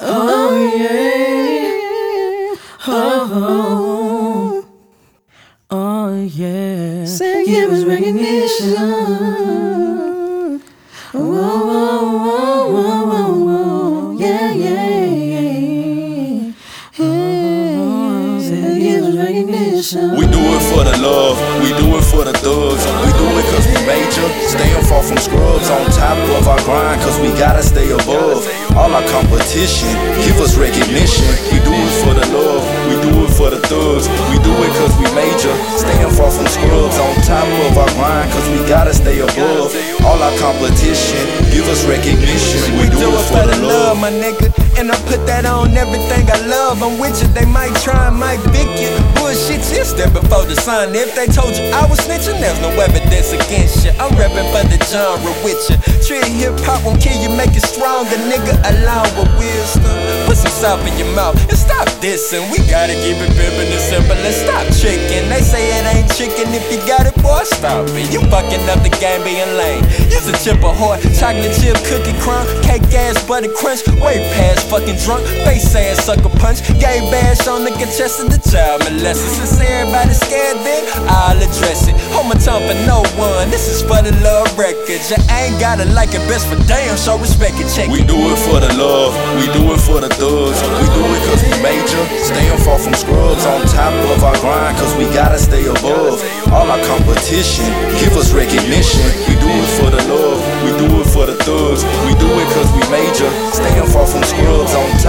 Oh yeah. Oh. Oh yeah. Say give us recognition. We do it for the love, we do it for the thugs. We do it cause we major, staying far from scrubs. On top of our grind, cause we gotta stay above. All our competition, give us recognition. We do it for the love, we do it for the thugs. We do it cause we major, staying far from scrubs. On top of our grind, cause we gotta stay above. All our competition, give us recognition. We do it for the love. my nigga. And I put that on everything I love. I'm with you, they might try and might pick you. Bullshit, you step before the sun. If they told you I was snitching, there's no evidence against you. I'm reppin' for the genre with you. Treat hip hop won't kill you, make you stronger, nigga. Along with wisdom. Salt in your mouth and stop dissing. We gotta keep it pimpin' and simple and stop tricking. They say it ain't chicken if you got it, boy, stop it. You fucking up the game being lame. Use a chip of heart, chocolate chip, cookie crumb, cake ass, butter crunch, way past fucking drunk, face ass sucker punch, gay bash on the contestant, the child molested. Since everybody scared, then I'll address it. Hold my tongue for no one. This is for the love records. You ain't gotta like it, best for damn, show respect and check We do it for the love, we do it for the We do it cause we major, staying far from scrubs. On top of our grind, cause we gotta stay above. All our competition, give us recognition. We do it for the love, we do it for the thugs. We do it cause we major,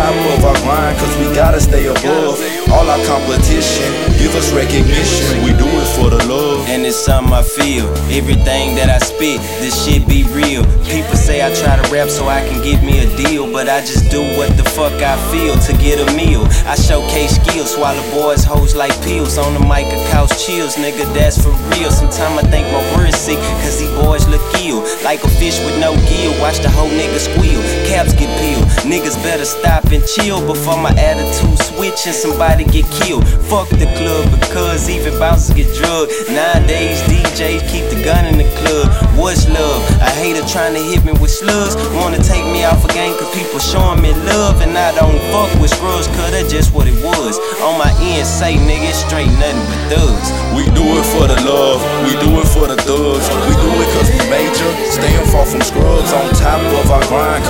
top of our grind, cause we gotta stay above. All our competition, give us recognition. We do it for the love. And it's something I feel. Everything that I spit, this shit be real. People say I try to rap so I can get me a deal, but I just do what the fuck I feel to get a meal. I showcase skills, swallow boys, hoes like pills. On the mic, a couch chills, nigga, that's for real. Sometimes I think my words sick, cause these boys look ill. Like a fish with no gill, watch the whole nigga squeal. Caps get peeled, niggas better stop and chill before my attitude switch and somebody get killed. Fuck the club because even bouncers get drugged. Nowadays, DJs keep the gun in the club. What's love? A hater trying to hit me with slugs. Wanna take me off a game cause people showing me love. And I don't fuck with scrubs cause that's just what it was. On my end, say nigga, straight nothing but thugs. We do it for the love, we do it for the thugs. We do it cause we major, staying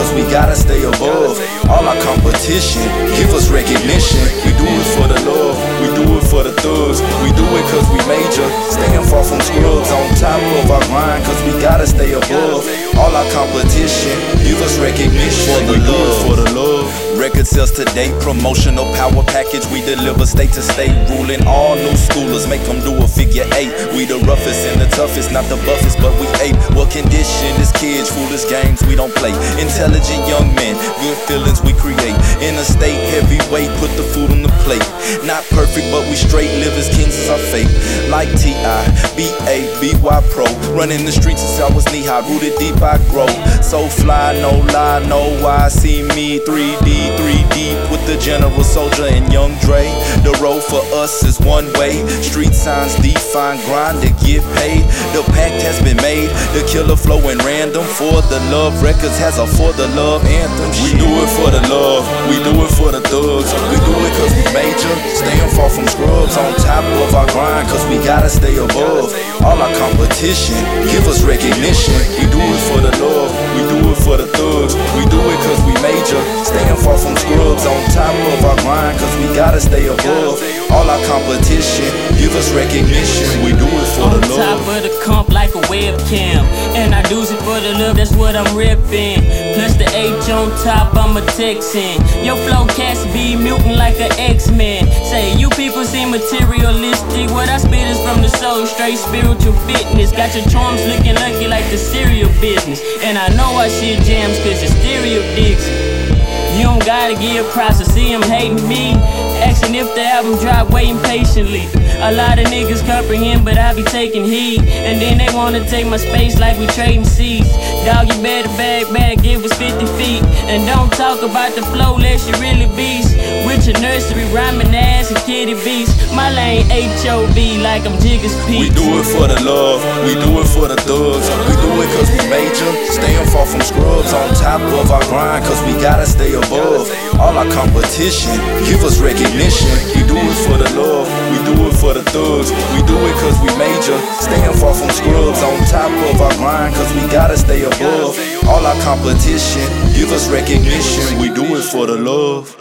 cause we gotta stay above. All our competition, give us recognition. We do it for the love, we do it for the thugs. We do it cause we major, staying far from scrubs. On top of our grind, cause we gotta stay above. All our competition, give us recognition. For the love, for the love. Record sales today, promotional power package. We deliver state to state, ruling all new schoolers. Make them do a figure eight. We the roughest and the toughest, not the buffest, but we ape. What condition kids? Foolish games we don't play. Intelligent young men, good feelings we create. In a state heavyweight, put the food on the plate. Not perfect, but we straight live as kings is our fate. Like T.I., B.A., B.Y. Pro. Running the streets since I was knee high, rooted deep I grow. So fly, no lie, no why. See me 3D, 3 deep with the General Soldier and Young Dre. The road for us is one way. Street signs define grind to get paid. The pact has been made. The killer flowing random for the love. Records has a for the love anthem. We do it for the love. We do it for the thugs. We do it cause we major. Staying far from scrubs. On top of our grind cause we gotta stay above. All our competition. Give us recognition. We do it for the love. We do it for the thugs. We do it cause we major. Staying far from scrubs. On top of our grind cause we gotta stay above. Competition. Give us recognition. We do it for On the top love. of the comp like a webcam. And I do it for the love, that's what I'm ripping. Plus the H on top, I'm a Texan. Your flow cats be mutant like a X-Men. Say, you people seem materialistic. What I spit is from the soul, straight spiritual fitness. Got your charms looking lucky like the cereal business. And I know I shit jams cause it's stereo Dixie. Gotta give props to see them hating me. Asking if the album drop, waiting patiently. A lot of niggas comprehend, but I be taking heed. And then they wanna take my space like we trading seats. Dog, you better bag back, give us 50 feet. And don't talk about the flow unless you really beast. With your nursery rhyming ass and kitty beats. My lane HOV like I'm Jiggas Pete. We do it for the love, we do it for the thugs. We do it cause we major, staying far from scrubs. On top of our grind, cause we gotta stay above. All our competition, give us recognition. We do it for the love, we do it for the thugs. We do it cause we major, staying far from scrubs. On top of our grind, cause we gotta stay above. All our competition, give us recognition. We do it for the love.